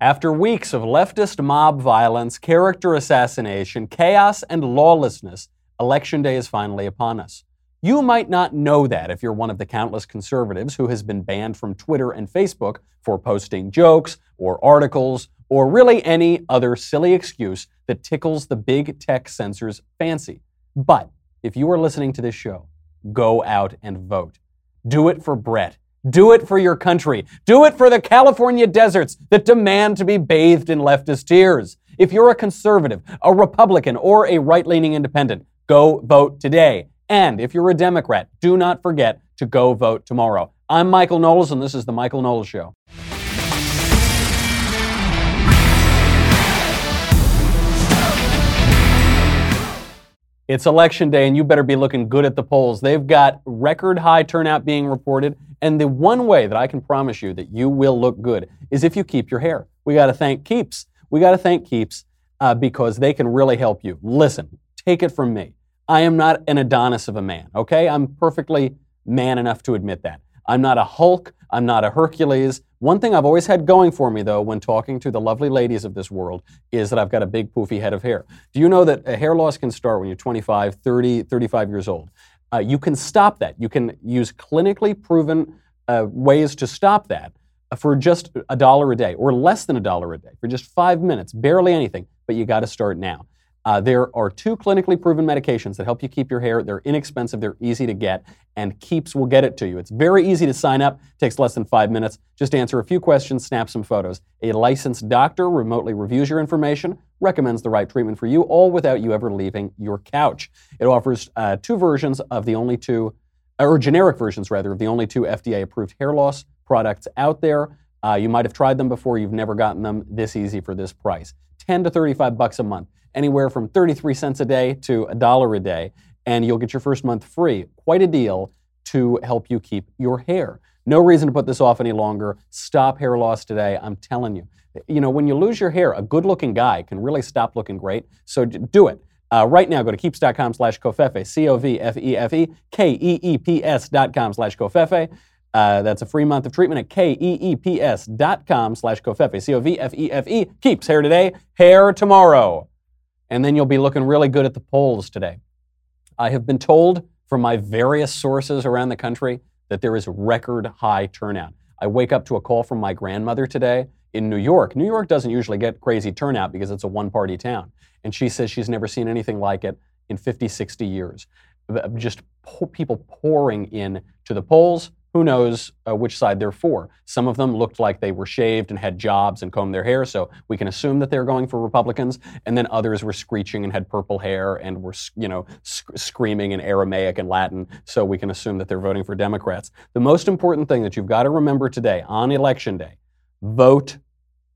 After weeks of leftist mob violence, character assassination, chaos, and lawlessness, Election Day is finally upon us. You might not know that if you're one of the countless conservatives who has been banned from Twitter and Facebook for posting jokes or articles or really any other silly excuse that tickles the big tech censors' fancy. But if you are listening to this show, go out and vote. Do it for Brett. Do it for your country. Do it for the California deserts that demand to be bathed in leftist tears. If you're a conservative, a Republican, or a right leaning independent, go vote today. And if you're a Democrat, do not forget to go vote tomorrow. I'm Michael Knowles, and this is The Michael Knowles Show. It's election day, and you better be looking good at the polls. They've got record high turnout being reported. And the one way that I can promise you that you will look good is if you keep your hair. We got to thank Keeps. We got to thank Keeps uh, because they can really help you. Listen, take it from me. I am not an Adonis of a man, okay? I'm perfectly man enough to admit that. I'm not a Hulk. I'm not a Hercules. One thing I've always had going for me, though, when talking to the lovely ladies of this world, is that I've got a big poofy head of hair. Do you know that hair loss can start when you're 25, 30, 35 years old? Uh, you can stop that. You can use clinically proven uh, ways to stop that for just a dollar a day or less than a dollar a day for just five minutes, barely anything, but you got to start now. Uh, there are two clinically proven medications that help you keep your hair. They're inexpensive, they're easy to get, and Keeps will get it to you. It's very easy to sign up, takes less than five minutes. Just answer a few questions, snap some photos. A licensed doctor remotely reviews your information, recommends the right treatment for you, all without you ever leaving your couch. It offers uh, two versions of the only two, or generic versions rather, of the only two FDA approved hair loss products out there. Uh, you might have tried them before, you've never gotten them this easy for this price. 10 to 35 bucks a month anywhere from 33 cents a day to a dollar a day, and you'll get your first month free. Quite a deal to help you keep your hair. No reason to put this off any longer. Stop hair loss today. I'm telling you. You know, when you lose your hair, a good looking guy can really stop looking great. So do it. Uh, right now, go to keeps.com slash covfefe, C O V F E F E, K E E P S dot com slash covfefe. Uh, that's a free month of treatment at K-E-E-P-S dot com slash covfefe, C-O-V-F-E-F-E. Keeps hair today, hair tomorrow and then you'll be looking really good at the polls today. I have been told from my various sources around the country that there is record high turnout. I wake up to a call from my grandmother today in New York. New York doesn't usually get crazy turnout because it's a one party town. And she says she's never seen anything like it in 50, 60 years. Uh, just people pouring in to the polls, who knows uh, which side they're for. Some of them looked like they were shaved and had jobs and combed their hair, so we can assume that they're going for Republicans. And then others were screeching and had purple hair and were, you know, sc- screaming in Aramaic and Latin, so we can assume that they're voting for Democrats. The most important thing that you've got to remember today on election day vote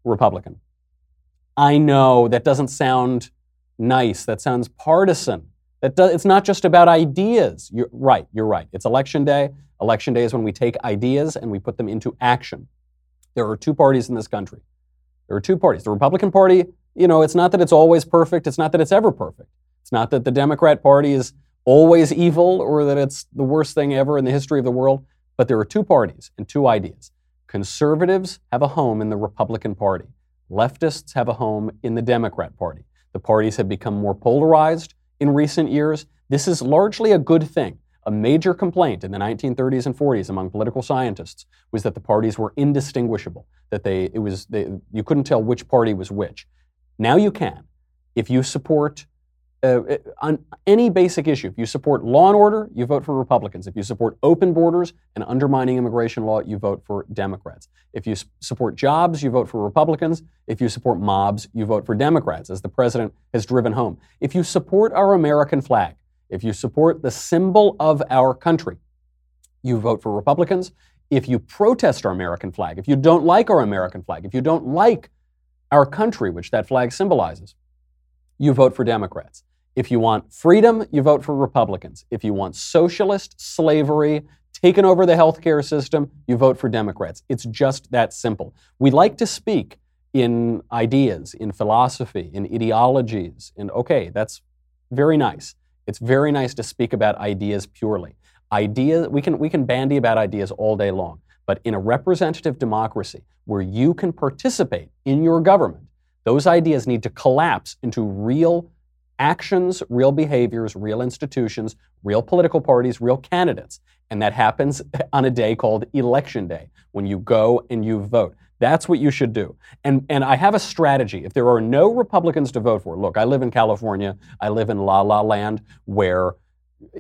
Republican. I know that doesn't sound nice, that sounds partisan. That does, it's not just about ideas. You're right, you're right. It's election day. Election day is when we take ideas and we put them into action. There are two parties in this country. There are two parties. The Republican Party, you know, it's not that it's always perfect, it's not that it's ever perfect. It's not that the Democrat Party is always evil or that it's the worst thing ever in the history of the world, but there are two parties and two ideas. Conservatives have a home in the Republican Party. Leftists have a home in the Democrat Party. The parties have become more polarized in recent years. This is largely a good thing. A major complaint in the 1930s and 40s among political scientists was that the parties were indistinguishable, that they, it was, they, you couldn't tell which party was which. Now you can. If you support uh, uh, on any basic issue, if you support law and order, you vote for Republicans. If you support open borders and undermining immigration law, you vote for Democrats. If you support jobs, you vote for Republicans. If you support mobs, you vote for Democrats, as the president has driven home. If you support our American flag, if you support the symbol of our country, you vote for Republicans. If you protest our American flag, if you don't like our American flag, if you don't like our country, which that flag symbolizes, you vote for Democrats. If you want freedom, you vote for Republicans. If you want socialist slavery, taking over the healthcare system, you vote for Democrats. It's just that simple. We like to speak in ideas, in philosophy, in ideologies, and okay, that's very nice. It's very nice to speak about ideas purely. Ideas, we can, we can bandy about ideas all day long. But in a representative democracy where you can participate in your government, those ideas need to collapse into real actions, real behaviors, real institutions, real political parties, real candidates. And that happens on a day called Election Day, when you go and you vote. That's what you should do. And, and I have a strategy. If there are no Republicans to vote for, look, I live in California, I live in La La Land, where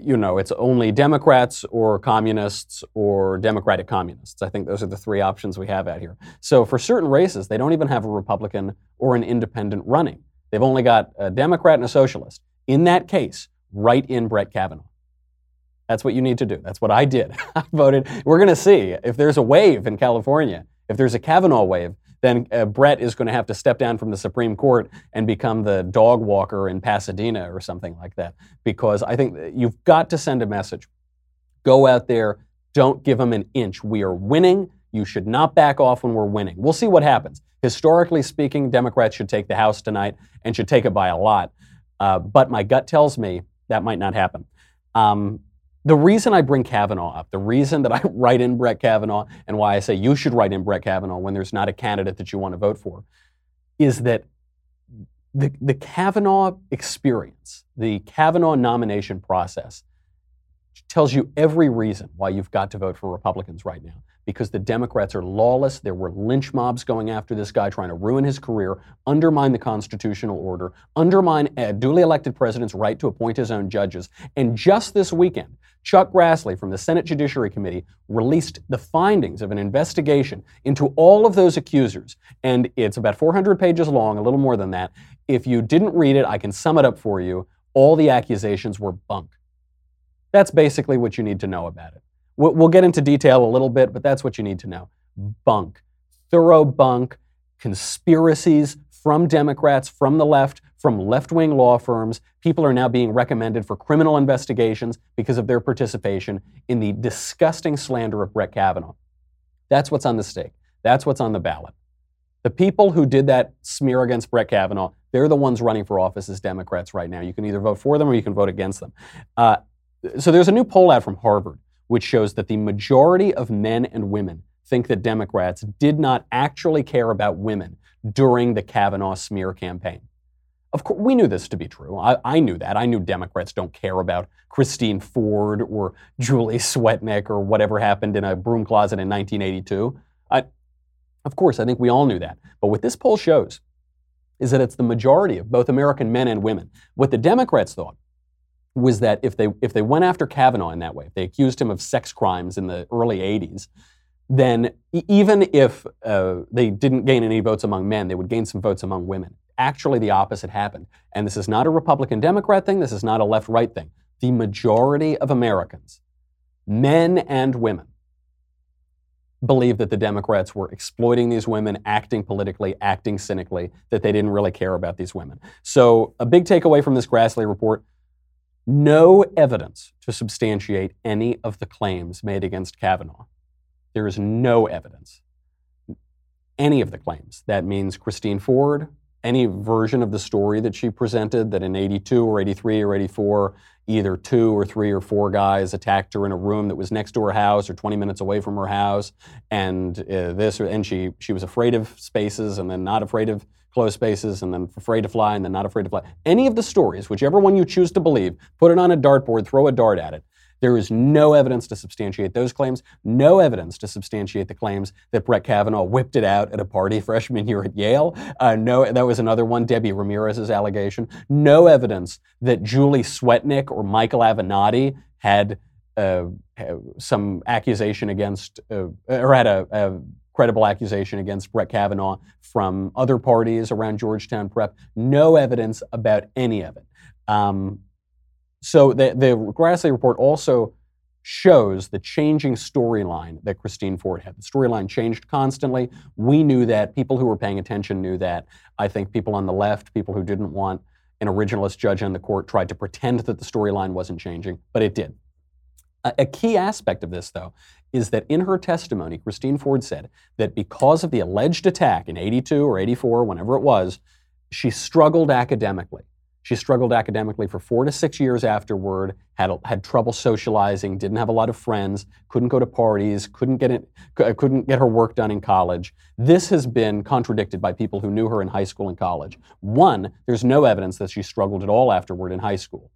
you know, it's only Democrats or communists or Democratic communists. I think those are the three options we have out here. So for certain races, they don't even have a Republican or an independent running. They've only got a Democrat and a socialist. In that case, write in Brett Kavanaugh. That's what you need to do. That's what I did. I voted. We're going to see if there's a wave in California, if there's a Kavanaugh wave, then uh, Brett is going to have to step down from the Supreme Court and become the dog walker in Pasadena or something like that. Because I think you've got to send a message. Go out there, don't give them an inch. We are winning. You should not back off when we're winning. We'll see what happens. Historically speaking, Democrats should take the House tonight and should take it by a lot. Uh, but my gut tells me that might not happen. Um, the reason I bring Kavanaugh up, the reason that I write in Brett Kavanaugh, and why I say you should write in Brett Kavanaugh when there's not a candidate that you want to vote for, is that the, the Kavanaugh experience, the Kavanaugh nomination process, tells you every reason why you've got to vote for Republicans right now. Because the Democrats are lawless. There were lynch mobs going after this guy, trying to ruin his career, undermine the constitutional order, undermine a duly elected president's right to appoint his own judges. And just this weekend, Chuck Grassley from the Senate Judiciary Committee released the findings of an investigation into all of those accusers. And it's about 400 pages long, a little more than that. If you didn't read it, I can sum it up for you. All the accusations were bunk. That's basically what you need to know about it. We'll get into detail a little bit, but that's what you need to know. Bunk. Thorough bunk. Conspiracies from Democrats, from the left, from left wing law firms. People are now being recommended for criminal investigations because of their participation in the disgusting slander of Brett Kavanaugh. That's what's on the stake. That's what's on the ballot. The people who did that smear against Brett Kavanaugh, they're the ones running for office as Democrats right now. You can either vote for them or you can vote against them. Uh, so there's a new poll out from Harvard which shows that the majority of men and women think that Democrats did not actually care about women during the Kavanaugh smear campaign. Of course, we knew this to be true. I, I, knew that. I knew Democrats don't care about Christine Ford or Julie Swetnick or whatever happened in a broom closet in 1982. I, of course, I think we all knew that. But what this poll shows is that it's the majority of both American men and women. What the Democrats thought was that if they if they went after Kavanaugh in that way, if they accused him of sex crimes in the early 80s, then even if uh, they didn't gain any votes among men, they would gain some votes among women. Actually, the opposite happened. And this is not a Republican Democrat thing, this is not a left right thing. The majority of Americans, men and women, believe that the Democrats were exploiting these women, acting politically, acting cynically, that they didn't really care about these women. So, a big takeaway from this Grassley report no evidence to substantiate any of the claims made against Kavanaugh. There is no evidence. Any of the claims. That means Christine Ford, any version of the story that she presented that in 82 or 83 or 84, either two or three or four guys attacked her in a room that was next to her house or 20 minutes away from her house, and uh, this, and she, she was afraid of spaces and then not afraid of closed spaces and then afraid to fly and then not afraid to fly. Any of the stories, whichever one you choose to believe, put it on a dartboard, throw a dart at it. There is no evidence to substantiate those claims, no evidence to substantiate the claims that Brett Kavanaugh whipped it out at a party freshman year at Yale. Uh, no, that was another one, Debbie Ramirez's allegation. No evidence that Julie Swetnick or Michael Avenatti had uh, some accusation against, uh, or had a, a credible accusation against Brett Kavanaugh from other parties around Georgetown Prep. No evidence about any of it. Um, so the, the Grassley report also shows the changing storyline that Christine Ford had. The storyline changed constantly. We knew that. People who were paying attention knew that. I think people on the left, people who didn't want an originalist judge on the court, tried to pretend that the storyline wasn't changing, but it did. A, a key aspect of this, though, is that in her testimony, Christine Ford said that because of the alleged attack in 82 or 84, whenever it was, she struggled academically. She struggled academically for four to six years afterward, had, had trouble socializing, didn't have a lot of friends, couldn't go to parties, couldn't get, it, uh, couldn't get her work done in college. This has been contradicted by people who knew her in high school and college. One, there's no evidence that she struggled at all afterward in high school.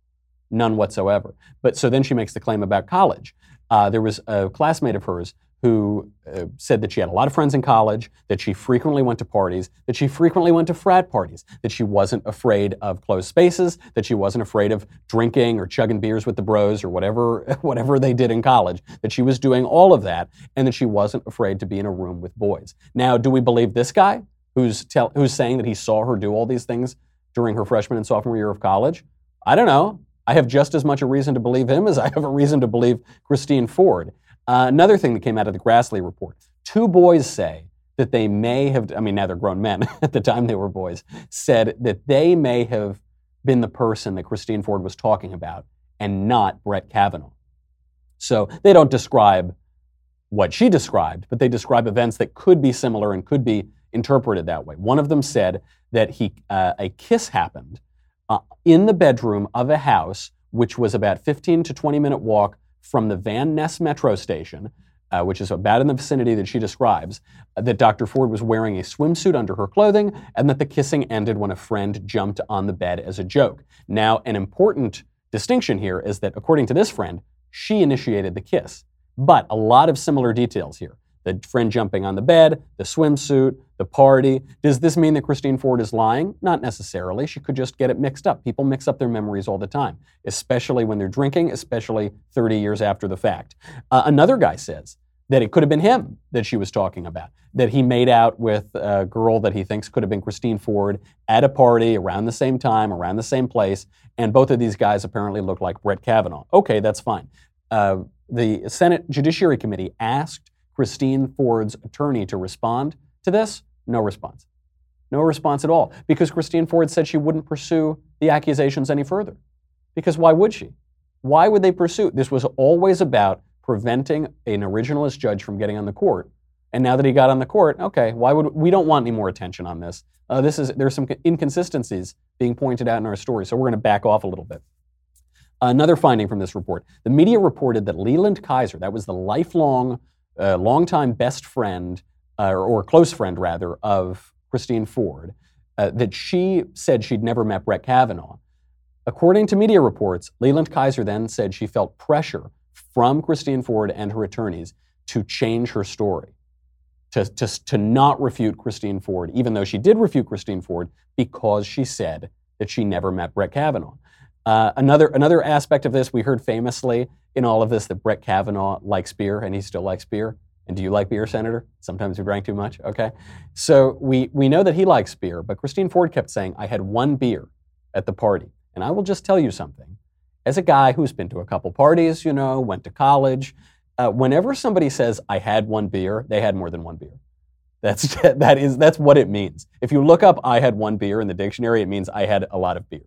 None whatsoever. But so then she makes the claim about college. Uh, there was a classmate of hers who uh, said that she had a lot of friends in college, that she frequently went to parties, that she frequently went to frat parties, that she wasn't afraid of closed spaces, that she wasn't afraid of drinking or chugging beers with the bros or whatever, whatever they did in college, that she was doing all of that, and that she wasn't afraid to be in a room with boys. Now, do we believe this guy who's, tell, who's saying that he saw her do all these things during her freshman and sophomore year of college? I don't know. I have just as much a reason to believe him as I have a reason to believe Christine Ford. Uh, another thing that came out of the Grassley report two boys say that they may have, I mean, now they're grown men, at the time they were boys, said that they may have been the person that Christine Ford was talking about and not Brett Kavanaugh. So they don't describe what she described, but they describe events that could be similar and could be interpreted that way. One of them said that he, uh, a kiss happened uh, in the bedroom of a house, which was about 15 to 20 minute walk from the Van Ness metro station, uh, which is about in the vicinity that she describes, uh, that Dr. Ford was wearing a swimsuit under her clothing and that the kissing ended when a friend jumped on the bed as a joke. Now, an important distinction here is that, according to this friend, she initiated the kiss. But a lot of similar details here the friend jumping on the bed, the swimsuit, the party. Does this mean that Christine Ford is lying? Not necessarily. She could just get it mixed up. People mix up their memories all the time, especially when they're drinking, especially 30 years after the fact. Uh, another guy says that it could have been him that she was talking about, that he made out with a girl that he thinks could have been Christine Ford at a party around the same time, around the same place, and both of these guys apparently look like Brett Kavanaugh. Okay, that's fine. Uh, the Senate Judiciary Committee asked Christine Ford's attorney to respond to this? No response. No response at all. Because Christine Ford said she wouldn't pursue the accusations any further. Because why would she? Why would they pursue? This was always about preventing an originalist judge from getting on the court. And now that he got on the court, okay, why would we don't want any more attention on this? Uh, this is there's some inconsistencies being pointed out in our story, so we're going to back off a little bit. Another finding from this report: the media reported that Leland Keyser, that was the lifelong a longtime best friend, uh, or close friend rather, of Christine Ford, uh, that she said she'd never met Brett Kavanaugh. According to media reports, Leland Keyser then said she felt pressure from Christine Ford and her attorneys to change her story, to, to, to not refute Christine Ford, even though she did refute Christine Ford because she said that she never met Brett Kavanaugh. Uh, another, another aspect of this, we heard famously in all of this that Brett Kavanaugh likes beer and he still likes beer. And do you like beer, Senator? Sometimes you drank too much. Okay. So we, we know that he likes beer, but Christine Ford kept saying, I had one beer at the party. And I will just tell you something. As a guy who's been to a couple parties, you know, went to college, uh, whenever somebody says, I had one beer, they had more than one beer. That's, that is, that's what it means. If you look up, I had one beer in the dictionary, it means I had a lot of beer.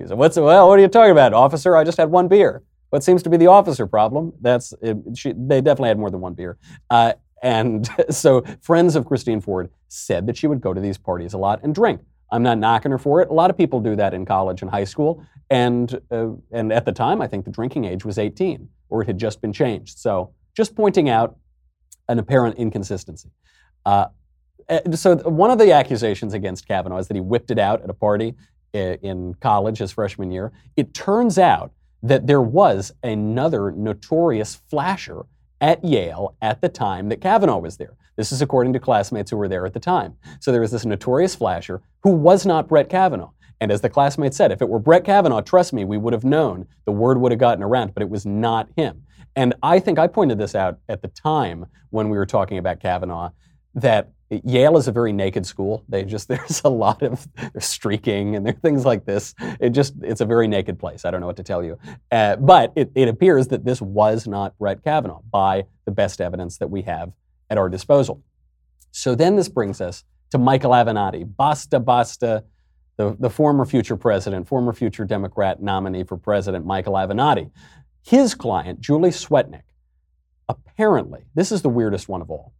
He said, What's, well, what are you talking about, officer? I just had one beer. What seems to be the officer problem? That's it, she, they definitely had more than one beer. Uh, and so friends of Christine Ford said that she would go to these parties a lot and drink. I'm not knocking her for it. A lot of people do that in college and high school. And, uh, and at the time, I think the drinking age was 18, or it had just been changed. So just pointing out an apparent inconsistency. Uh, eh, so one of the accusations against Kavanaugh is that he whipped it out at a party in college his freshman year. It turns out that there was another notorious flasher at Yale at the time that Kavanaugh was there. This is according to classmates who were there at the time. So there was this notorious flasher who was not Brett Kavanaugh. And as the classmate said, if it were Brett Kavanaugh, trust me, we would have known. The word would have gotten around, but it was not him. And I think I pointed this out at the time when we were talking about Kavanaugh that Yale is a very naked school. They just there's a lot of streaking and there things like this. It just it's a very naked place. I don't know what to tell you, uh, but it, it appears that this was not Brett Kavanaugh by the best evidence that we have at our disposal. So then this brings us to Michael Avenatti, basta basta, the, the former future president, former future Democrat nominee for president, Michael Avenatti. His client, Julie Swetnick, apparently, this is the weirdest one of all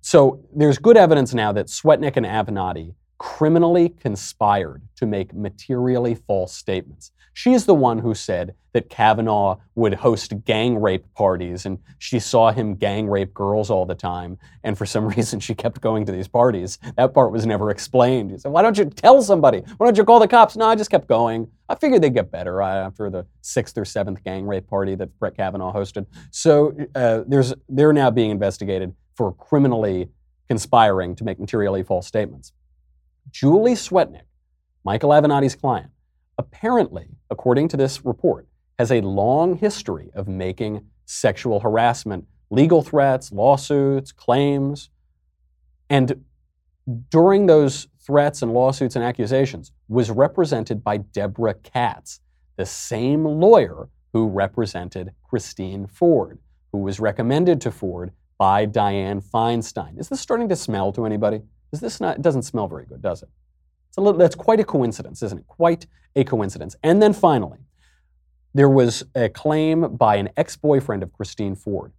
so there's good evidence now that Swetnick and Avenatti criminally conspired to make materially false statements. She's the one who said that Kavanaugh would host gang rape parties and she saw him gang rape girls all the time. And for some reason, she kept going to these parties. That part was never explained. He said, Why don't you tell somebody? Why don't you call the cops? No, I just kept going. I figured they'd get better uh, after the sixth or seventh gang rape party that Brett Kavanaugh hosted. So uh, there's, they're now being investigated for criminally conspiring to make materially false statements. Julie Swetnick, Michael Avenatti's client, apparently, according to this report, has a long history of making sexual harassment, legal threats, lawsuits, claims. And during those threats and lawsuits and accusations was represented by Deborah Katz, the same lawyer who represented Christine Ford, who was recommended to Ford by Dianne Feinstein. Is this starting to smell to anybody? Is this not, it doesn't smell very good, does it? It's a little, that's quite a coincidence, isn't it? Quite a coincidence. And then finally, there was a claim by an ex boyfriend of Christine Ford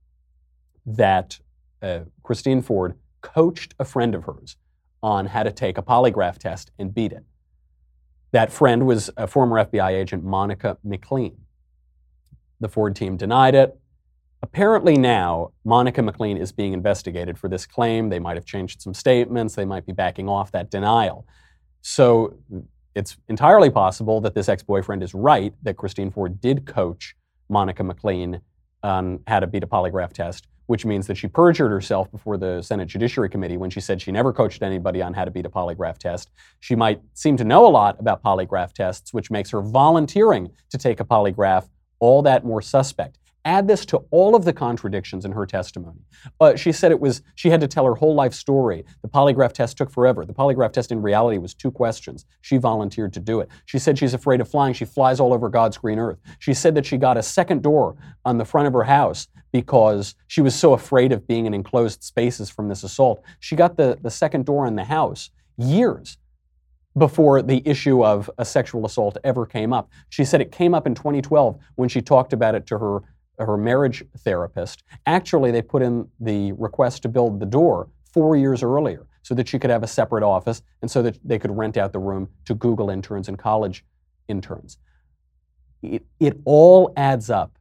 that uh, Christine Ford coached a friend of hers on how to take a polygraph test and beat it. That friend was a former FBI agent, Monica McLean. The Ford team denied it. Apparently, now, Monica McLean is being investigated for this claim. They might have changed some statements. They might be backing off that denial. So it's entirely possible that this ex boyfriend is right, that Christine Ford did coach Monica McLean on how to beat a polygraph test, which means that she perjured herself before the Senate Judiciary Committee when she said she never coached anybody on how to beat a polygraph test. She might seem to know a lot about polygraph tests, which makes her volunteering to take a polygraph all that more suspect. Add this to all of the contradictions in her testimony. Uh, she said it was she had to tell her whole life story. The polygraph test took forever. The polygraph test in reality was two questions. She volunteered to do it. She said she's afraid of flying. She flies all over God's green earth. She said that she got a second door on the front of her house because she was so afraid of being in enclosed spaces from this assault. She got the, the second door in the house years before the issue of a sexual assault ever came up. She said it came up in 2012 when she talked about it to her her marriage therapist, actually they put in the request to build the door four years earlier so that she could have a separate office and so that they could rent out the room to Google interns and college interns. It, it all adds up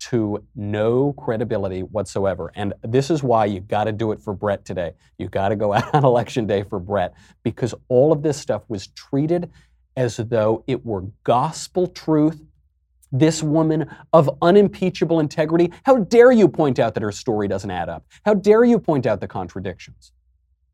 to no credibility whatsoever. And this is why you got to do it for Brett today. You got to go out on election day for Brett because all of this stuff was treated as though it were gospel truth this woman of unimpeachable integrity? How dare you point out that her story doesn't add up? How dare you point out the contradictions?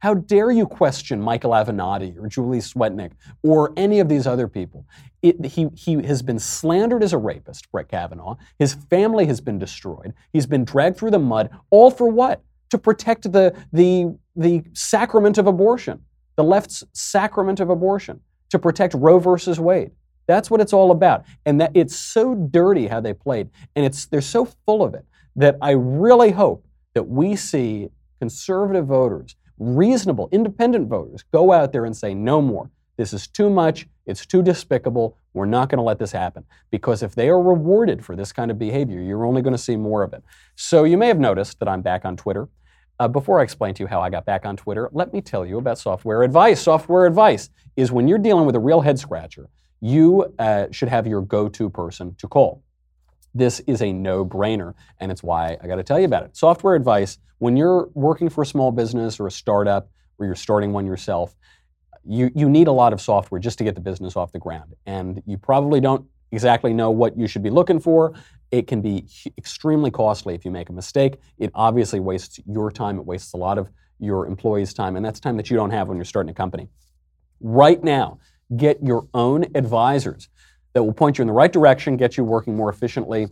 How dare you question Michael Avenatti or Julie Swetnick or any of these other people? It, he, he has been slandered as a rapist, Brett Kavanaugh. His family has been destroyed. He's been dragged through the mud. All for what? To protect the, the, the sacrament of abortion, the left's sacrament of abortion, to protect Roe versus Wade. That's what it's all about. And that it's so dirty how they played, and it's they're so full of it that I really hope that we see conservative voters, reasonable, independent voters, go out there and say, no more. This is too much. It's too despicable. We're not going to let this happen. Because if they are rewarded for this kind of behavior, you're only going to see more of it. So you may have noticed that I'm back on Twitter. Uh, before I explain to you how I got back on Twitter, let me tell you about software advice. Software advice is when you're dealing with a real head scratcher you uh, should have your go to person to call. This is a no brainer, and it's why I got to tell you about it. Software advice when you're working for a small business or a startup or you're starting one yourself, you, you need a lot of software just to get the business off the ground. And you probably don't exactly know what you should be looking for. It can be extremely costly if you make a mistake. It obviously wastes your time, it wastes a lot of your employees' time, and that's time that you don't have when you're starting a company. Right now, get your own advisors that will point you in the right direction, get you working more efficiently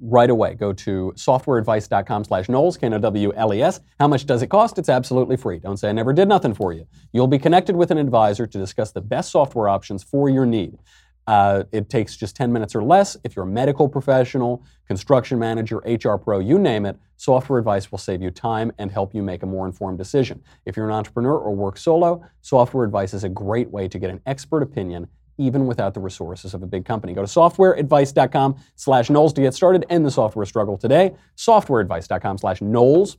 right away. Go to softwareadvice.com slash Knowles, K-N-O-W-L-E-S. How much does it cost? It's absolutely free. Don't say I never did nothing for you. You'll be connected with an advisor to discuss the best software options for your need. Uh, it takes just 10 minutes or less. If you're a medical professional, construction manager, HR pro, you name it, software advice will save you time and help you make a more informed decision. If you're an entrepreneur or work solo, software advice is a great way to get an expert opinion even without the resources of a big company. Go to softwareadvice.com slash Knowles to get started. End the software struggle today. Softwareadvice.com slash Knowles,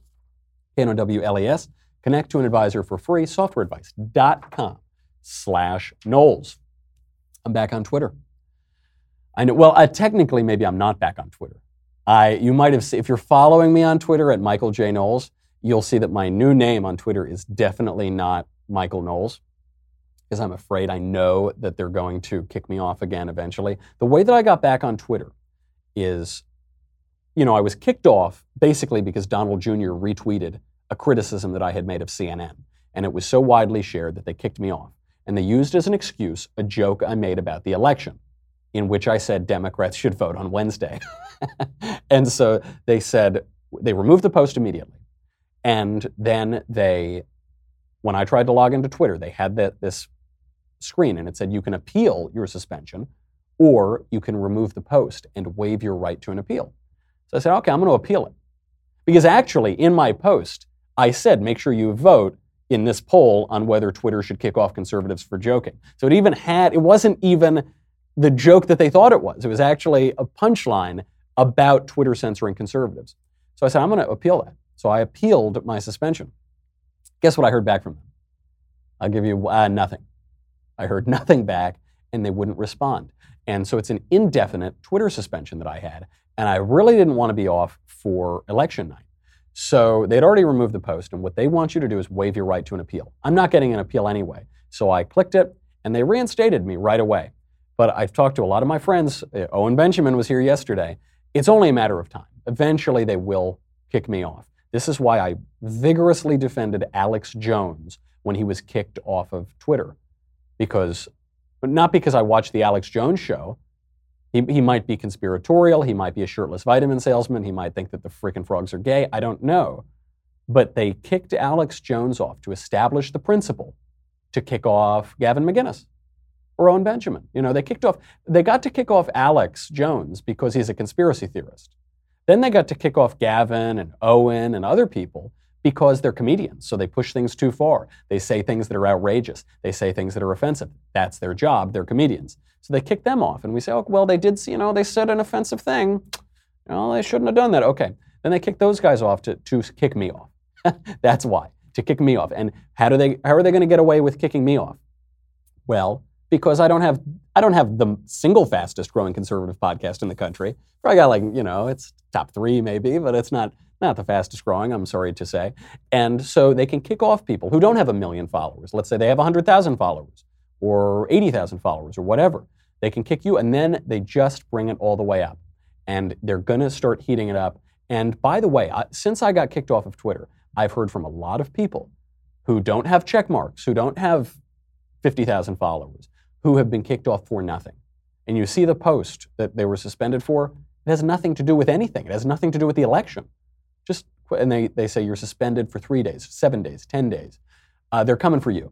K-N-O-W-L-E-S. Connect to an advisor for free, softwareadvice.com slash Knowles. I'm back on Twitter. I know, well, uh, technically, maybe I'm not back on Twitter. I, you might have, seen, if you're following me on Twitter at Michael J. Knowles, you'll see that my new name on Twitter is definitely not Michael Knowles because I'm afraid I know that they're going to kick me off again eventually. The way that I got back on Twitter is, you know, I was kicked off basically because Donald Jr. retweeted a criticism that I had made of CNN. And it was so widely shared that they kicked me off. And they used as an excuse a joke I made about the election, in which I said Democrats should vote on Wednesday. and so they said, they removed the post immediately. And then they, when I tried to log into Twitter, they had that, this screen and it said you can appeal your suspension or you can remove the post and waive your right to an appeal. So I said, okay, I'm going to appeal it. Because actually, in my post, I said, make sure you vote in this poll on whether Twitter should kick off conservatives for joking. So it even had, it wasn't even the joke that they thought it was. It was actually a punchline about Twitter censoring conservatives. So I said, I'm going to appeal that. So I appealed my suspension. Guess what I heard back from them? I'll give you uh, nothing. I heard nothing back, and they wouldn't respond. And so it's an indefinite Twitter suspension that I had. And I really didn't want to be off for election night. So they'd already removed the post, and what they want you to do is waive your right to an appeal. I'm not getting an appeal anyway. So I clicked it, and they reinstated me right away. But I've talked to a lot of my friends. Uh, Owen Benjamin was here yesterday. It's only a matter of time. Eventually, they will kick me off. This is why I vigorously defended Alex Jones when he was kicked off of Twitter. Because, not because I watched the Alex Jones show, he, he might be conspiratorial. He might be a shirtless vitamin salesman. He might think that the freaking frogs are gay. I don't know. But they kicked Alex Jones off to establish the principle to kick off Gavin McInnes or Owen Benjamin. You know, they kicked off, they got to kick off Alex Jones because he's a conspiracy theorist. Then they got to kick off Gavin and Owen and other people because they're comedians. So they push things too far. They say things that are outrageous. They say things that are offensive. That's their job. They're comedians. So they kick them off. And we say, oh, well, they did, you know, they said an offensive thing. Well, they shouldn't have done that. Okay. Then they kick those guys off to, to kick me off. That's why, to kick me off. And how, do they, how are they going to get away with kicking me off? Well, because I don't have I don't have the single fastest growing conservative podcast in the country. I got like you know it's top three maybe, but it's not not the fastest growing, I'm sorry to say. And so they can kick off people who don't have a million followers. Let's say they have 100,000 followers or 80,000 followers or whatever. They can kick you and then they just bring it all the way up. And they're going to start heating it up. And by the way, I, since I got kicked off of Twitter, I've heard from a lot of people who don't have check marks, who don't have 50,000 followers, who have been kicked off for nothing. And you see the post that they were suspended for, it has nothing to do with anything. It has nothing to do with the election. Just and they, they say you're suspended for three days, seven days, ten days. Uh, they're coming for you.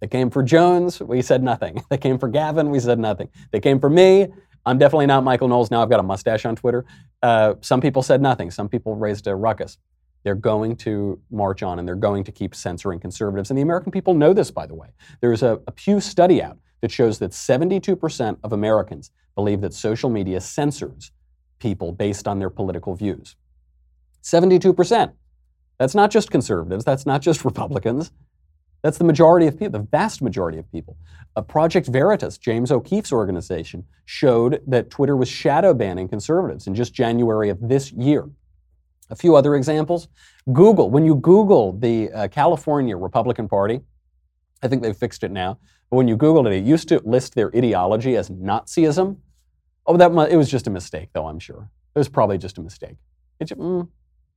They came for Jones, we said nothing. They came for Gavin, we said nothing. They came for me. I'm definitely not Michael Knowles now. I've got a mustache on Twitter. Uh, some people said nothing. Some people raised a ruckus. They're going to march on and they're going to keep censoring conservatives. And the American people know this, by the way. There's a, a Pew study out that shows that 72% of Americans believe that social media censors people based on their political views. 72%. That's not just conservatives, that's not just Republicans. That's the majority of people, the vast majority of people. A Project Veritas, James O'Keefe's organization, showed that Twitter was shadow banning conservatives in just January of this year. A few other examples. Google, when you Google the uh, California Republican Party, I think they've fixed it now, but when you Googled it, it used to list their ideology as Nazism. Oh, that it was just a mistake, though, I'm sure. It was probably just a mistake. It, mm,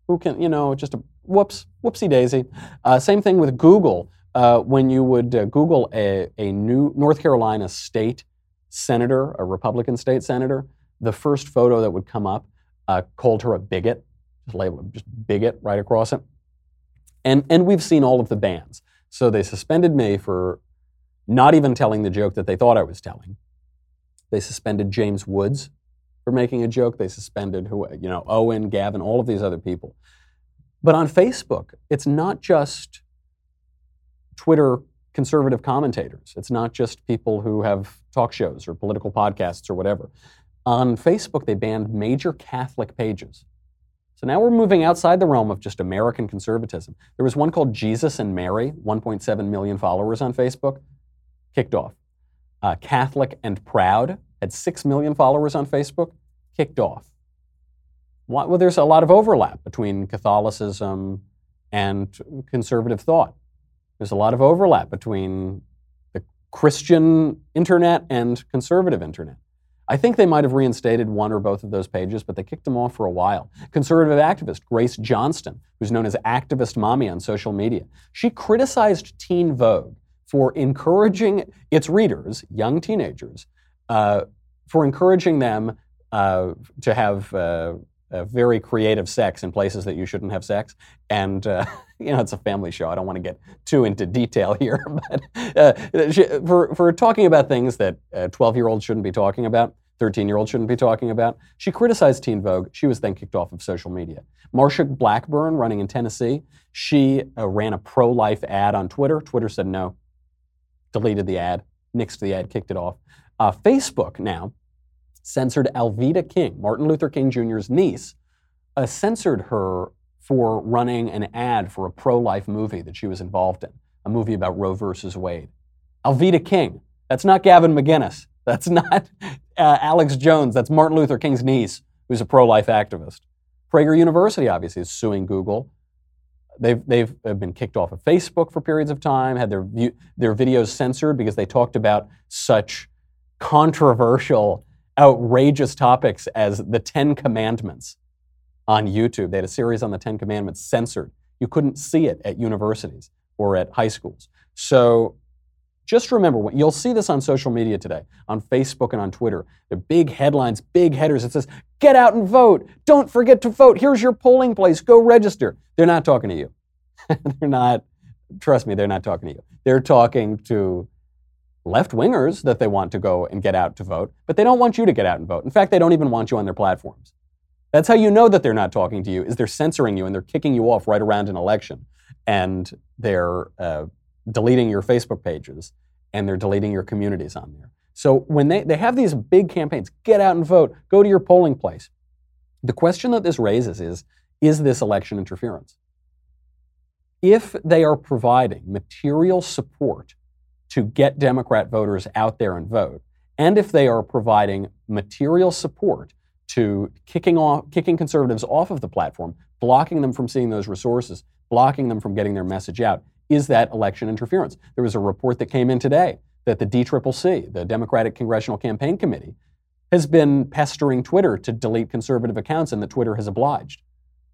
who can, you know, just a whoops, whoopsie daisy. Uh, same thing with Google. Uh, when you would uh, Google a, a new North Carolina state senator, a Republican state senator, the first photo that would come up uh, called her a bigot, just labeled just bigot right across it. And, and we've seen all of the bans. So they suspended me for not even telling the joke that they thought I was telling. They suspended James Woods for making a joke. They suspended who, you know, Owen, Gavin, all of these other people. But on Facebook, it's not just Twitter conservative commentators. It's not just people who have talk shows or political podcasts or whatever. On Facebook, they banned major Catholic pages. So now we're moving outside the realm of just American conservatism. There was one called Jesus and Mary, 1.7 million followers on Facebook, kicked off. Uh, Catholic and Proud had 6 million followers on Facebook, kicked off. Well, there's a lot of overlap between Catholicism and conservative thought. There's a lot of overlap between the Christian internet and conservative internet. I think they might have reinstated one or both of those pages, but they kicked them off for a while. Conservative activist Grace Johnston, who's known as Activist Mommy on social media, she criticized Teen Vogue for encouraging its readers, young teenagers, uh, for encouraging them uh, to have uh, very creative sex in places that you shouldn't have sex. And, uh, you know, it's a family show. I don't want to get too into detail here. But uh, for, for talking about things that 12 year olds shouldn't be talking about, 13 year olds shouldn't be talking about, she criticized Teen Vogue. She was then kicked off of social media. Marsha Blackburn, running in Tennessee, she uh, ran a pro life ad on Twitter. Twitter said no, deleted the ad, nixed the ad, kicked it off. Uh, Facebook now censored Alveda King, Martin Luther King Jr.'s niece, uh, censored her for running an ad for a pro life movie that she was involved in, a movie about Roe versus Wade. Alveda King, that's not Gavin McGinnis. That's not uh, Alex Jones. That's Martin Luther King's niece, who's a pro life activist. Prager University, obviously, is suing Google. They've, they've been kicked off of Facebook for periods of time, had their, their videos censored because they talked about such controversial outrageous topics as the Ten Commandments on YouTube. They had a series on the Ten Commandments censored. You couldn't see it at universities or at high schools. So just remember, you'll see this on social media today, on Facebook and on Twitter. The big headlines, big headers. It says, get out and vote. Don't forget to vote. Here's your polling place. Go register. They're not talking to you. they're not, trust me, they're not talking to you. They're talking to left wingers that they want to go and get out to vote, but they don't want you to get out and vote. In fact, they don't even want you on their platforms. That's how you know that they're not talking to you is they're censoring you and they're kicking you off right around an election, and they're uh, deleting your Facebook pages and they're deleting your communities on there. So when they, they have these big campaigns, get out and vote, go to your polling place. The question that this raises is, is this election interference? If they are providing material support to get Democrat voters out there and vote, and if they are providing material support to kicking off kicking conservatives off of the platform, blocking them from seeing those resources, blocking them from getting their message out, is that election interference? There was a report that came in today that the DCCC, the Democratic Congressional Campaign Committee, has been pestering Twitter to delete conservative accounts and that Twitter has obliged.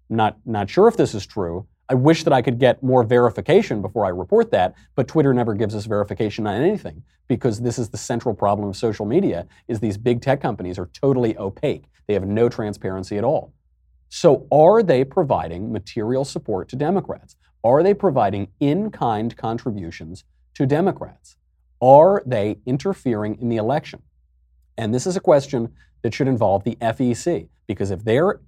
Not, not sure if this is true, I wish that I could get more verification before I report that, but Twitter never gives us verification on anything because this is the central problem of social media is these big tech companies are totally opaque. They have no transparency at all. So are they providing material support to Democrats? Are they providing in-kind contributions to Democrats? Are they interfering in the election? And this is a question that should involve the FEC because if they're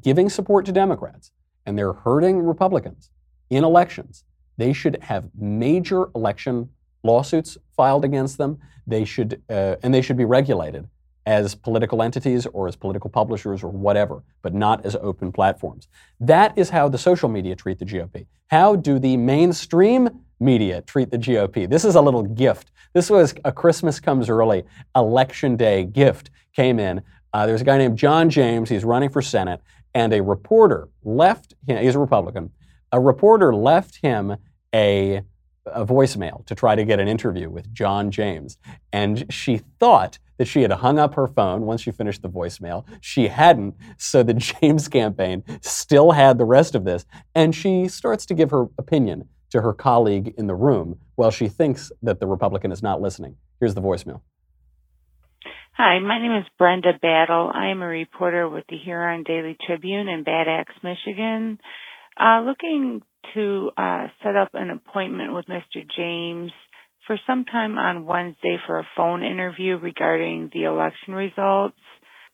giving support to Democrats, and they're hurting Republicans in elections, they should have major election lawsuits filed against them. They should, uh, and they should be regulated as political entities or as political publishers or whatever, but not as open platforms. That is how the social media treat the GOP. How do the mainstream media treat the GOP? This is a little gift. This was a Christmas comes early election day gift came in. Uh, there's a guy named John James. He's running for Senate, and a reporter left him, he's a Republican, a reporter left him a, a voicemail to try to get an interview with John James. And she thought that she had hung up her phone once she finished the voicemail. She hadn't, so the James campaign still had the rest of this. And she starts to give her opinion to her colleague in the room while she thinks that the Republican is not listening. Here's the voicemail. Hi, my name is Brenda Battle. I am a reporter with the Huron Daily Tribune in Bad Axe, Michigan. Uh, looking to uh, set up an appointment with Mr. James for some time on Wednesday for a phone interview regarding the election results.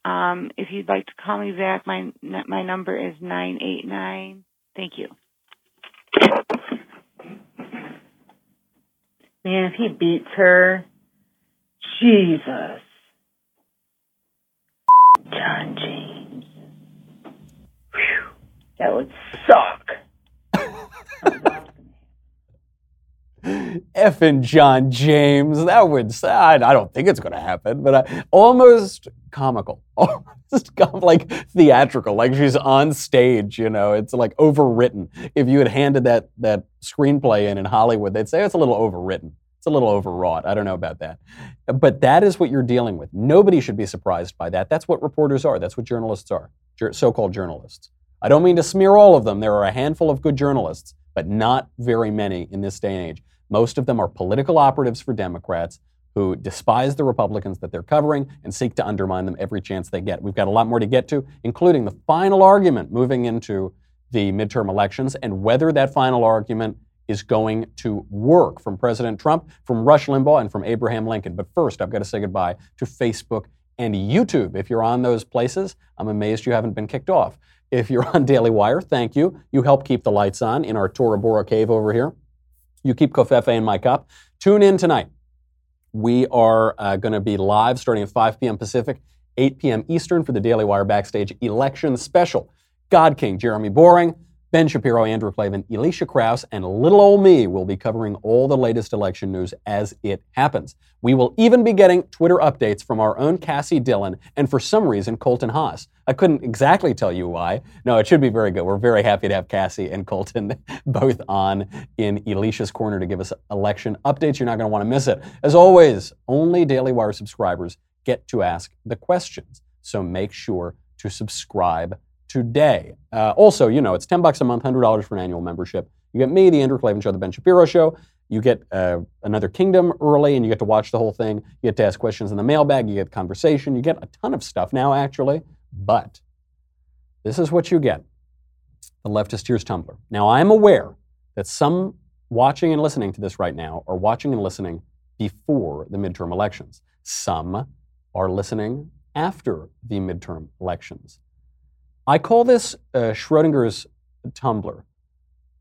Um, if you'd like to call me back, my my number is nine eight nine. Thank you. Man, if he beats her, Jesus. John James. Whew. That would suck. Effing John James. That would, I, I don't think it's going to happen, but I, almost comical. Almost like theatrical, like she's on stage, you know. It's like overwritten. If you had handed that, that screenplay in in Hollywood, they'd say it's a little overwritten. A little overwrought. I don't know about that. But that is what you're dealing with. Nobody should be surprised by that. That's what reporters are. That's what journalists are, so called journalists. I don't mean to smear all of them. There are a handful of good journalists, but not very many in this day and age. Most of them are political operatives for Democrats who despise the Republicans that they're covering and seek to undermine them every chance they get. We've got a lot more to get to, including the final argument moving into the midterm elections and whether that final argument is going to work from President Trump, from Rush Limbaugh, and from Abraham Lincoln. But first, I've got to say goodbye to Facebook and YouTube. If you're on those places, I'm amazed you haven't been kicked off. If you're on Daily Wire, thank you. You help keep the lights on in our Tora Bora cave over here. You keep Covfefe in my cup. Tune in tonight. We are uh, going to be live starting at 5 p.m. Pacific, 8 p.m. Eastern for the Daily Wire Backstage Election Special. God King Jeremy Boring, Ben Shapiro, Andrew Klavan, Elisha Krauss, and little old me will be covering all the latest election news as it happens. We will even be getting Twitter updates from our own Cassie Dillon and for some reason Colton Haas. I couldn't exactly tell you why. No, it should be very good. We're very happy to have Cassie and Colton both on in Elisha's Corner to give us election updates. You're not going to want to miss it. As always, only Daily Wire subscribers get to ask the questions. So make sure to subscribe today. Uh, also, you know, it's 10 bucks a month, $100 for an annual membership. You get me, the Andrew Klavan Show, the Ben Shapiro Show. You get uh, another kingdom early, and you get to watch the whole thing. You get to ask questions in the mailbag. You get conversation. You get a ton of stuff now, actually. But this is what you get: the leftist tears tumbler. Now, I'm aware that some watching and listening to this right now are watching and listening before the midterm elections. Some are listening after the midterm elections. I call this uh, Schrodinger's tumbler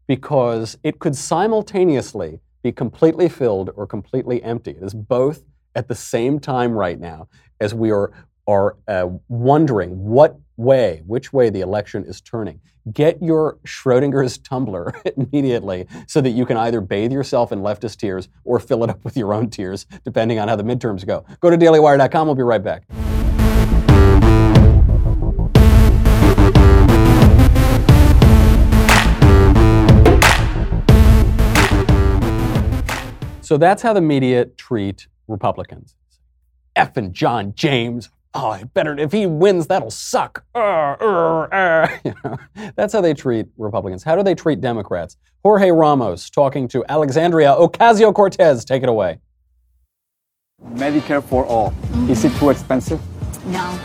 because it could simultaneously be completely filled or completely empty. It is both at the same time right now as we are, are uh, wondering what way, which way the election is turning. Get your Schrodinger's tumbler immediately so that you can either bathe yourself in leftist tears or fill it up with your own tears, depending on how the midterms go. Go to dailywire.com. We'll be right back. So that's how the media treat Republicans. F and John James. Oh, better if he wins, that'll suck. Uh, uh, uh. You know, that's how they treat Republicans. How do they treat Democrats? Jorge Ramos talking to Alexandria Ocasio Cortez. Take it away. Medicare for all. Mm-hmm. Is it too expensive? No.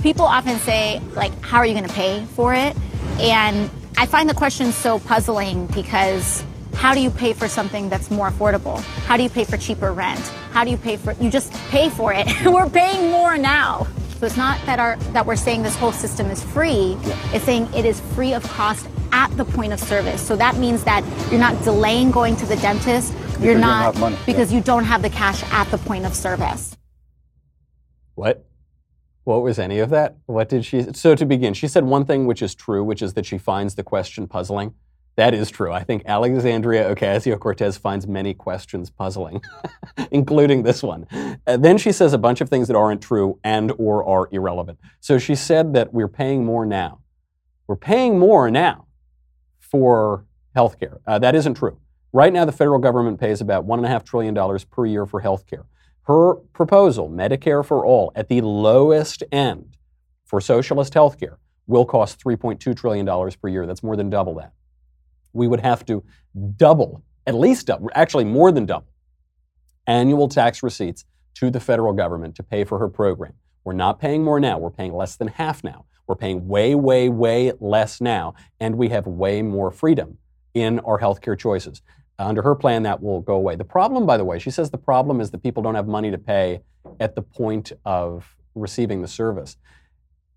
People often say, like, how are you going to pay for it? And I find the question so puzzling because how do you pay for something that's more affordable? How do you pay for cheaper rent? How do you pay for you just pay for it? we're paying more now. So it's not that our that we're saying this whole system is free. Yeah. It's saying it is free of cost at the point of service. So that means that you're not delaying going to the dentist. Because you're not you because yeah. you don't have the cash at the point of service. What? What was any of that? What did she? So to begin, she said one thing which is true, which is that she finds the question puzzling. That is true. I think Alexandria Ocasio Cortez finds many questions puzzling, including this one. Uh, then she says a bunch of things that aren't true and or are irrelevant. So she said that we're paying more now. We're paying more now for health care. Uh, that isn't true. Right now, the federal government pays about $1.5 trillion per year for health care. Her proposal, Medicare for All, at the lowest end for socialist health care, will cost $3.2 trillion per year. That's more than double that we would have to double, at least double, actually more than double, annual tax receipts to the federal government to pay for her program. We're not paying more now, we're paying less than half now. We're paying way, way, way less now, and we have way more freedom in our healthcare choices. Under her plan, that will go away. The problem, by the way, she says the problem is that people don't have money to pay at the point of receiving the service.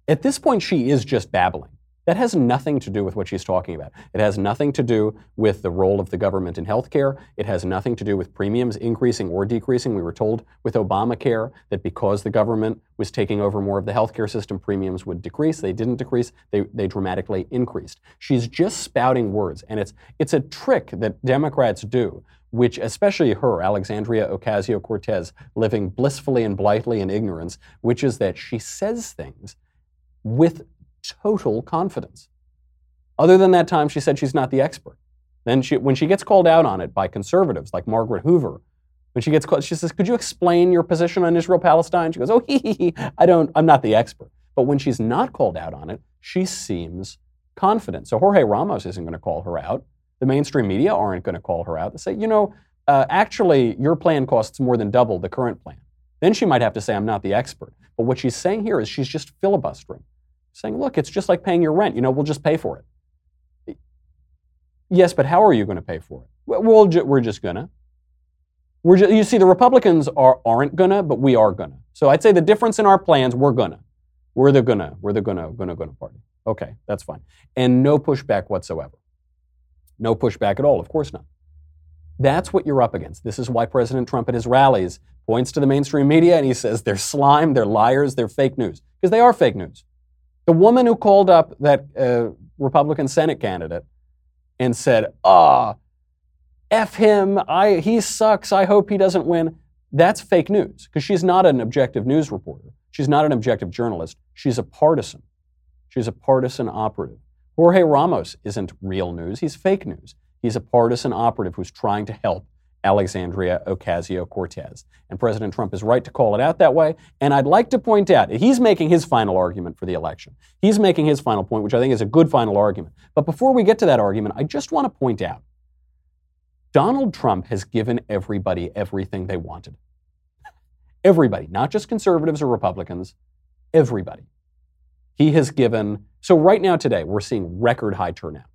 At this point, she is just babbling. That has nothing to do with what she's talking about. It has nothing to do with the role of the government in healthcare. It has nothing to do with premiums increasing or decreasing. We were told with Obamacare that because the government was taking over more of the healthcare system, premiums would decrease. They didn't decrease, they, they dramatically increased. She's just spouting words, and it's, it's a trick that Democrats do which especially her, Alexandria Ocasio Cortez, living blissfully and blithely in ignorance, which is that she says things with total confidence. Other than that time, she said she's not the expert. Then she, when she gets called out on it by conservatives like Margaret Hoover, when she gets called, she says, "Could you explain your position on Israel-Palestine?" She goes, "Oh, hee, hee, hee. I don't. I'm not the expert." But when she's not called out on it, she seems confident. So Jorge Ramos isn't going to call her out. The mainstream media aren't going to call her out. They say, "You know, uh, actually, your plan costs more than double the current plan." Then she might have to say, "I'm not the expert." But what she's saying here is she's just filibustering saying, look, it's just like paying your rent. You know, we'll just pay for it. Yes, but how are you going to pay for it? Well, we're just going to. We're just, you see, the Republicans are, aren't going to, but we are going to. So I'd say the difference in our plans, we're going to. We're the going to. We're the going to, going to, going to party. Okay, that's fine. And no pushback whatsoever. No pushback at all, of course not. That's what you're up against. This is why President Trump at his rallies points to the mainstream media and he says they're slime, they're liars, they're fake news. Because they are fake news. The woman who called up that uh, Republican Senate candidate and said, ah, F him, I, he sucks, I hope he doesn't win, that's fake news because she's not an objective news reporter. She's not an objective journalist. She's a partisan. She's a partisan operative. Jorge Ramos isn't real news, he's fake news. He's a partisan operative who's trying to help Alexandria Ocasio Cortez. And President Trump is right to call it out that way. And I'd like to point out, he's making his final argument for the election. He's making his final point, which I think is a good final argument. But before we get to that argument, I just want to point out Donald Trump has given everybody everything they wanted. Everybody, not just conservatives or Republicans, everybody. He has given, so right now today, we're seeing record high turnout.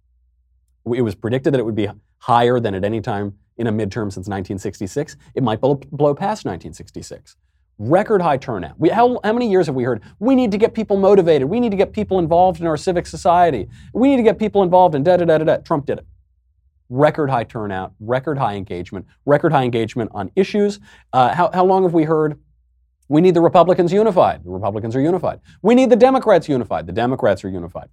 It was predicted that it would be higher than at any time in a midterm since 1966. It might blow, blow past 1966. Record high turnout. We, how, how many years have we heard? We need to get people motivated. We need to get people involved in our civic society. We need to get people involved in da da da da da. Trump did it. Record high turnout, record high engagement, record high engagement on issues. Uh, how, how long have we heard? We need the Republicans unified. The Republicans are unified. We need the Democrats unified. The Democrats are unified.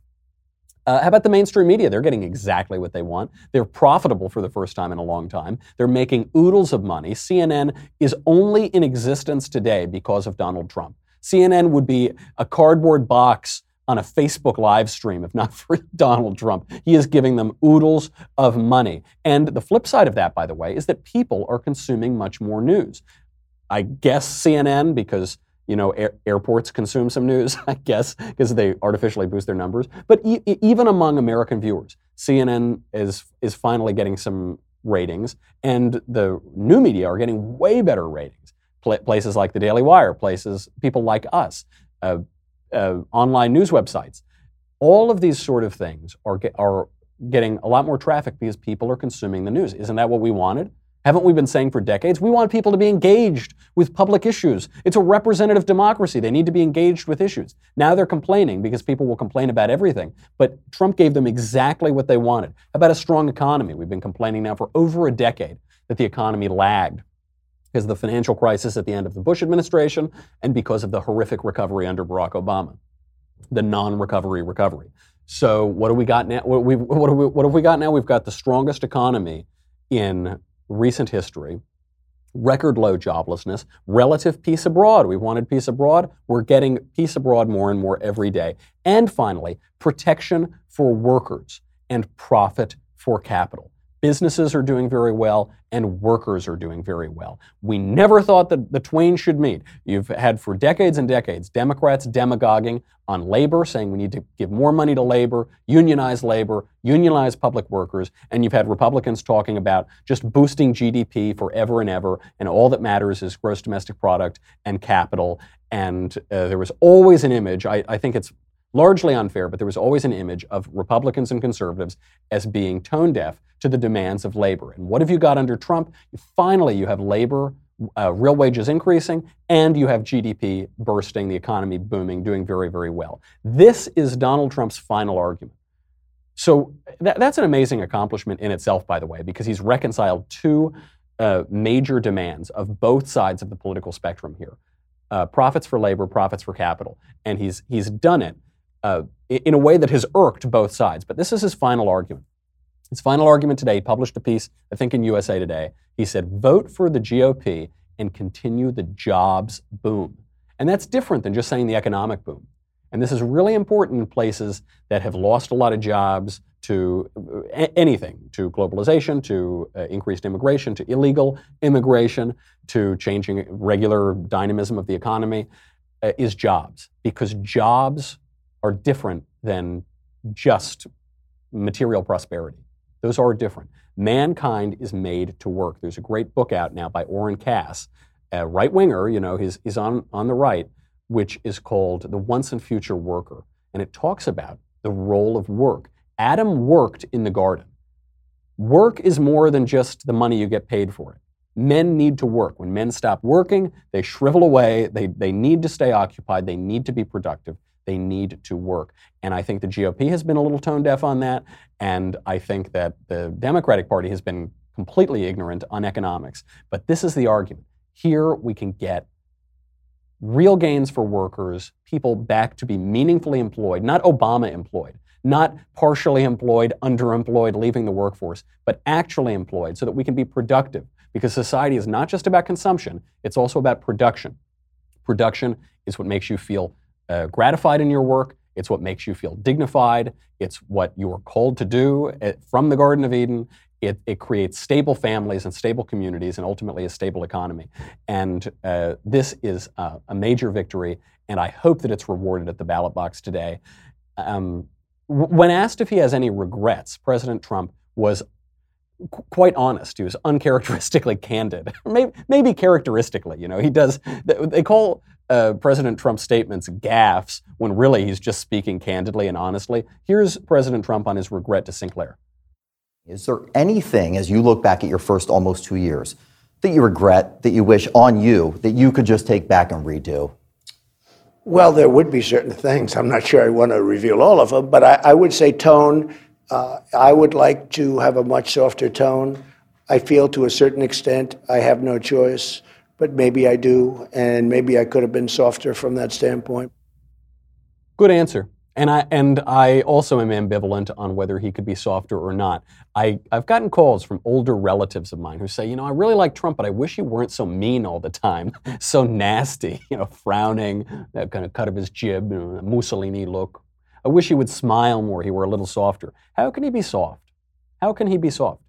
Uh, how about the mainstream media? They're getting exactly what they want. They're profitable for the first time in a long time. They're making oodles of money. CNN is only in existence today because of Donald Trump. CNN would be a cardboard box on a Facebook live stream if not for Donald Trump. He is giving them oodles of money. And the flip side of that, by the way, is that people are consuming much more news. I guess CNN, because you know, air, airports consume some news, I guess, because they artificially boost their numbers. But e- even among American viewers, CNN is is finally getting some ratings, and the new media are getting way better ratings. Pl- places like the Daily Wire, places people like us, uh, uh, online news websites, all of these sort of things are ge- are getting a lot more traffic because people are consuming the news. Isn't that what we wanted? Haven't we been saying for decades? We want people to be engaged with public issues. It's a representative democracy. They need to be engaged with issues. Now they're complaining because people will complain about everything. But Trump gave them exactly what they wanted. How about a strong economy? We've been complaining now for over a decade that the economy lagged because of the financial crisis at the end of the Bush administration and because of the horrific recovery under Barack Obama, the non-recovery recovery. So what do we got now? What have we got now? We've got the strongest economy in recent history, record low joblessness, relative peace abroad. We wanted peace abroad. We're getting peace abroad more and more every day. And finally, protection for workers and profit for capital. Businesses are doing very well, and workers are doing very well. We never thought that the twain should meet. You've had for decades and decades Democrats demagoguing on labor, saying we need to give more money to labor, unionize labor, unionize public workers, and you've had Republicans talking about just boosting GDP forever and ever, and all that matters is gross domestic product and capital. And uh, there was always an image, I, I think it's largely unfair, but there was always an image of Republicans and conservatives as being tone deaf to the demands of labor. And what have you got under Trump? Finally, you have labor uh, real wages increasing, and you have GDP bursting, the economy booming, doing very, very well. This is Donald Trump's final argument. So that, that's an amazing accomplishment in itself, by the way, because he's reconciled two uh, major demands of both sides of the political spectrum here uh, profits for labor, profits for capital. And he's, he's done it uh, in a way that has irked both sides. But this is his final argument. His final argument today, he published a piece, I think in USA Today. He said, vote for the GOP and continue the jobs boom. And that's different than just saying the economic boom. And this is really important in places that have lost a lot of jobs to uh, anything, to globalization, to uh, increased immigration, to illegal immigration, to changing regular dynamism of the economy, uh, is jobs. Because jobs are different than just material prosperity. Those are different. Mankind is made to work. There's a great book out now by Oren Cass, a right winger, you know, he's, he's on, on the right, which is called The Once and Future Worker. And it talks about the role of work. Adam worked in the garden. Work is more than just the money you get paid for it. Men need to work. When men stop working, they shrivel away. They, they need to stay occupied. They need to be productive. They need to work. And I think the GOP has been a little tone deaf on that. And I think that the Democratic Party has been completely ignorant on economics. But this is the argument. Here we can get real gains for workers, people back to be meaningfully employed, not Obama employed, not partially employed, underemployed, leaving the workforce, but actually employed so that we can be productive. Because society is not just about consumption, it's also about production. Production is what makes you feel uh, gratified in your work. It's what makes you feel dignified. It's what you are called to do uh, from the Garden of Eden. It, it, creates stable families and stable communities and ultimately a stable economy. And uh, this is a major victory, and I hope that it's rewarded at the ballot box today. Um, when asked if he has any regrets, President Trump was qu- quite honest. He was uncharacteristically candid, maybe, maybe characteristically. You know, he does. They call uh, President Trump's statements gaffes when really he's just speaking candidly and honestly. Here's President Trump on his regret to Sinclair. Is there anything, as you look back at your first almost two years, that you regret, that you wish on you, that you could just take back and redo? Well, there would be certain things. I'm not sure I want to reveal all of them, but I, I would say tone. Uh, I would like to have a much softer tone. I feel to a certain extent I have no choice but maybe I do, and maybe I could have been softer from that standpoint. Good answer. And I and I also am ambivalent on whether he could be softer or not. I, I've gotten calls from older relatives of mine who say, you know, I really like Trump, but I wish he weren't so mean all the time, so nasty, you know, frowning, that kind of cut of his jib, you know, Mussolini look. I wish he would smile more, he were a little softer. How can he be soft? How can he be soft?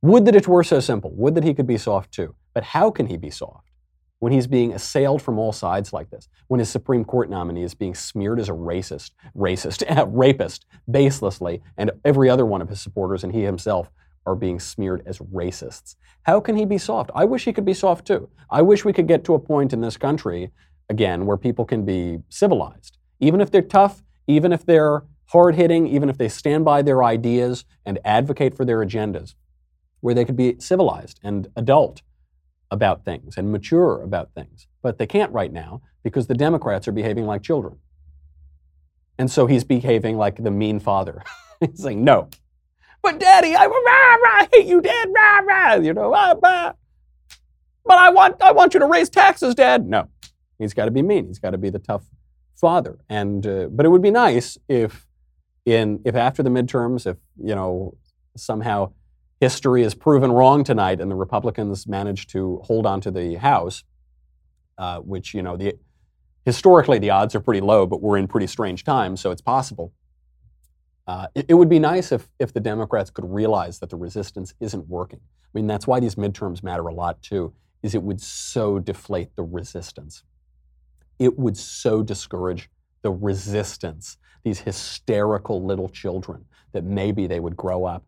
Would that it were so simple. Would that he could be soft too. But how can he be soft when he's being assailed from all sides like this? When his Supreme Court nominee is being smeared as a racist, racist, rapist, baselessly, and every other one of his supporters and he himself are being smeared as racists. How can he be soft? I wish he could be soft too. I wish we could get to a point in this country, again, where people can be civilized. Even if they're tough, even if they're hard hitting, even if they stand by their ideas and advocate for their agendas, where they could be civilized and adult about things and mature about things. But they can't right now because the Democrats are behaving like children. And so he's behaving like the mean father. he's saying, no. But daddy, I, rah, rah, hate you, dad, rah, rah, you know, rah, rah. But I want, I want you to raise taxes, dad. No, he's got to be mean. He's got to be the tough father. And, uh, but it would be nice if, in, if after the midterms, if, you know, somehow history is proven wrong tonight, and the Republicans managed to hold on to the House, uh, which you know the historically the odds are pretty low, but we're in pretty strange times, so it's possible. Uh, it, it, would be nice if if the Democrats could realize that the resistance isn't working. I mean, that's why these midterms matter a lot too. Is it would so deflate the resistance. It would so discourage the resistance. These hysterical little children that maybe they would grow up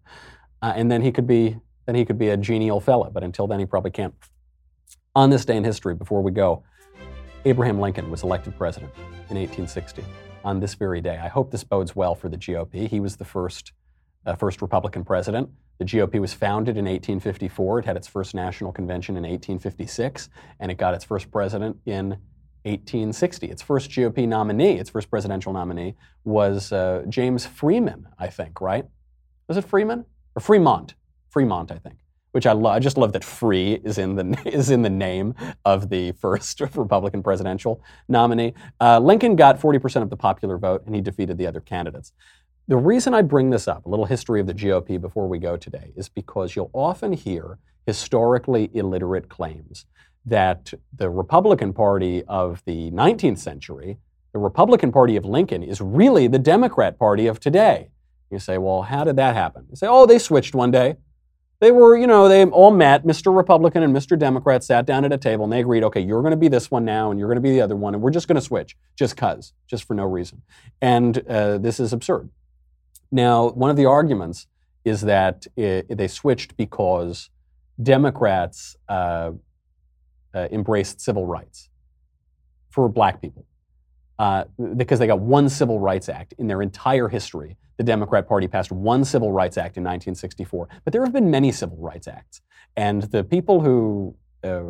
uh, and then he could be then he could be a genial fella. But until then, he probably can't. On this day in history, before we go, Abraham Lincoln was elected president in 1860 on this very day. I hope this bodes well for the GOP. He was the first uh, first Republican president. The GOP was founded in 1854. It had its first national convention in 1856, and it got its first president in 1860. Its first GOP nominee, its first presidential nominee, was uh, James Freeman, I think, right? Was it Freeman? Or Fremont? Fremont, I think. Which I love. I just love that "free" is in the is in the name of the first Republican presidential nominee. Uh, Lincoln got 40% of the popular vote, and he defeated the other candidates. The reason I bring this up, a little history of the GOP before we go today, is because you'll often hear historically illiterate claims that the Republican Party of the 19th century, the Republican Party of Lincoln, is really the Democrat Party of today. You say, well, how did that happen? You say, oh, they switched one day. They were, you know, they all met. Mr. Republican and Mr. Democrat sat down at a table and they agreed, okay, you're going to be this one now and you're going to be the other one, and we're just going to switch, just cuz, just for no reason. And uh, this is absurd. Now, one of the arguments is that it, they switched because Democrats uh, uh, embraced civil rights for black people. Uh, because they got one Civil Rights Act in their entire history. The Democrat Party passed one Civil Rights Act in 1964, but there have been many Civil Rights Acts. And the people who uh,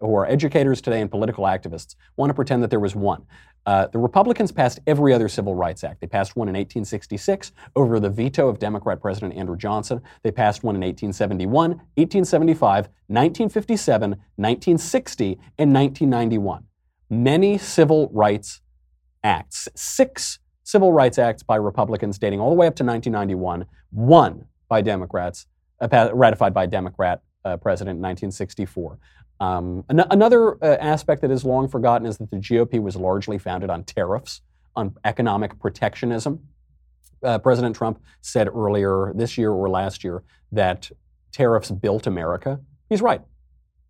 who are educators today and political activists want to pretend that there was one. Uh, the Republicans passed every other Civil Rights Act. They passed one in 1866 over the veto of Democrat President Andrew Johnson. They passed one in 1871, 1875, 1957, 1960, and 1991. Many civil rights acts, six civil rights acts by Republicans dating all the way up to 1991, one by Democrats, uh, ratified by Democrat uh, president in 1964. Um, an- another uh, aspect that is long forgotten is that the GOP was largely founded on tariffs, on economic protectionism. Uh, President Trump said earlier this year or last year that tariffs built America. He's right.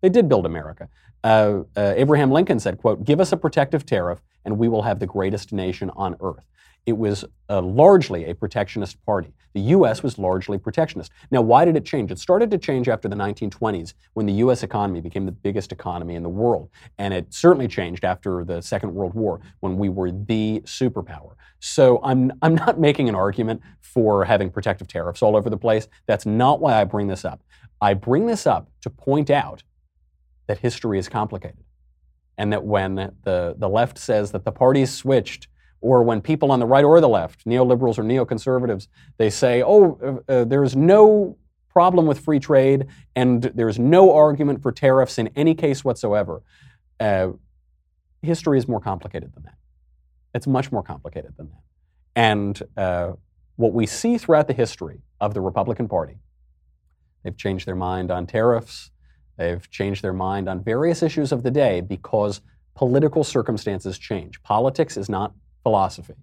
They did build America. Uh, uh, Abraham Lincoln said, quote, give us a protective tariff and we will have the greatest nation on earth it was uh, largely a protectionist party. The U.S. was largely protectionist. Now, why did it change? It started to change after the 1920s when the U.S. economy became the biggest economy in the world. And it certainly changed after the Second World War when we were the superpower. So I'm, I'm not making an argument for having protective tariffs all over the place. That's not why I bring this up. I bring this up to point out that history is complicated. And that when the, the left says that the parties switched or when people on the right or the left, neoliberals or neoconservatives, they say, oh, uh, uh, there's no problem with free trade and there's no argument for tariffs in any case whatsoever. Uh, history is more complicated than that. It's much more complicated than that. And uh, what we see throughout the history of the Republican Party, they've changed their mind on tariffs, they've changed their mind on various issues of the day because political circumstances change. Politics is not philosophy.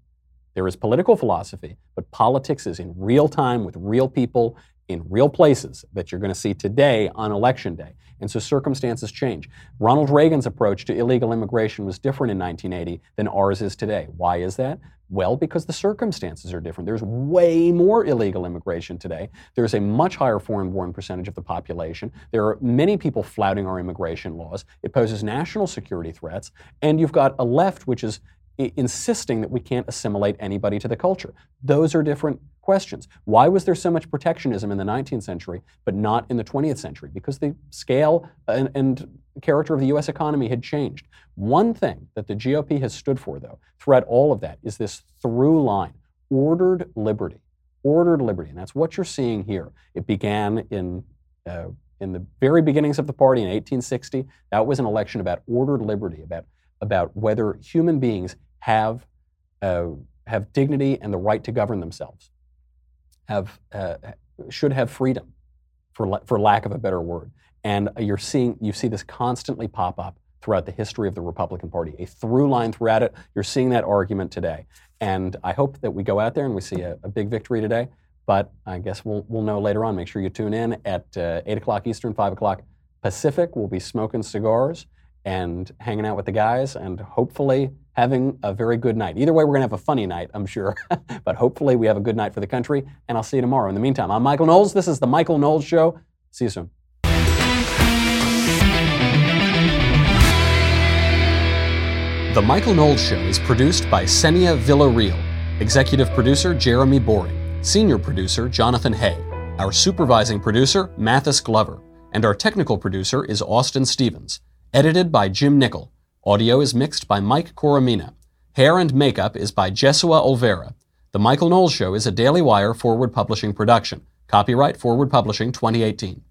There is political philosophy, but politics is in real time with real people in real places that you're going to see today on election day. And so circumstances change. Ronald Reagan's approach to illegal immigration was different in 1980 than ours is today. Why is that? Well, because the circumstances are different. There's way more illegal immigration today. There's a much higher foreign born percentage of the population. There are many people flouting our immigration laws. It poses national security threats. And you've got a left which is insisting that we can't assimilate anybody to the culture. Those are different questions. Why was there so much protectionism in the 19th century, but not in the 20th century? Because the scale and, and character of the US economy had changed. One thing that the GOP has stood for, though, throughout all of that, is this through line ordered liberty. Ordered liberty. And that's what you're seeing here. It began in uh, in the very beginnings of the party in 1860. That was an election about ordered liberty, about about whether human beings have, uh, have dignity and the right to govern themselves, have, uh, should have freedom, for, for lack of a better word. And you're seeing, you see this constantly pop up throughout the history of the Republican Party, a through line throughout it. You're seeing that argument today. And I hope that we go out there and we see a, a big victory today. But I guess we'll, we'll know later on. Make sure you tune in at uh, 8 o'clock Eastern, 5 o'clock Pacific. We'll be smoking cigars and hanging out with the guys and hopefully having a very good night. Either way, we're going to have a funny night, I'm sure. but hopefully, we have a good night for the country, and I'll see you tomorrow. In the meantime, I'm Michael Knowles. This is The Michael Knowles Show. See you soon. The Michael Knowles Show is produced by Senia Villarreal, executive producer Jeremy Boring, senior producer Jonathan Hay. Our supervising producer, Mathis Glover, and our technical producer is Austin Stevens. Edited by Jim Nickel. Audio is mixed by Mike Coromina. Hair and makeup is by Jesua Olvera. The Michael Knowles Show is a Daily Wire Forward Publishing production. Copyright Forward Publishing 2018.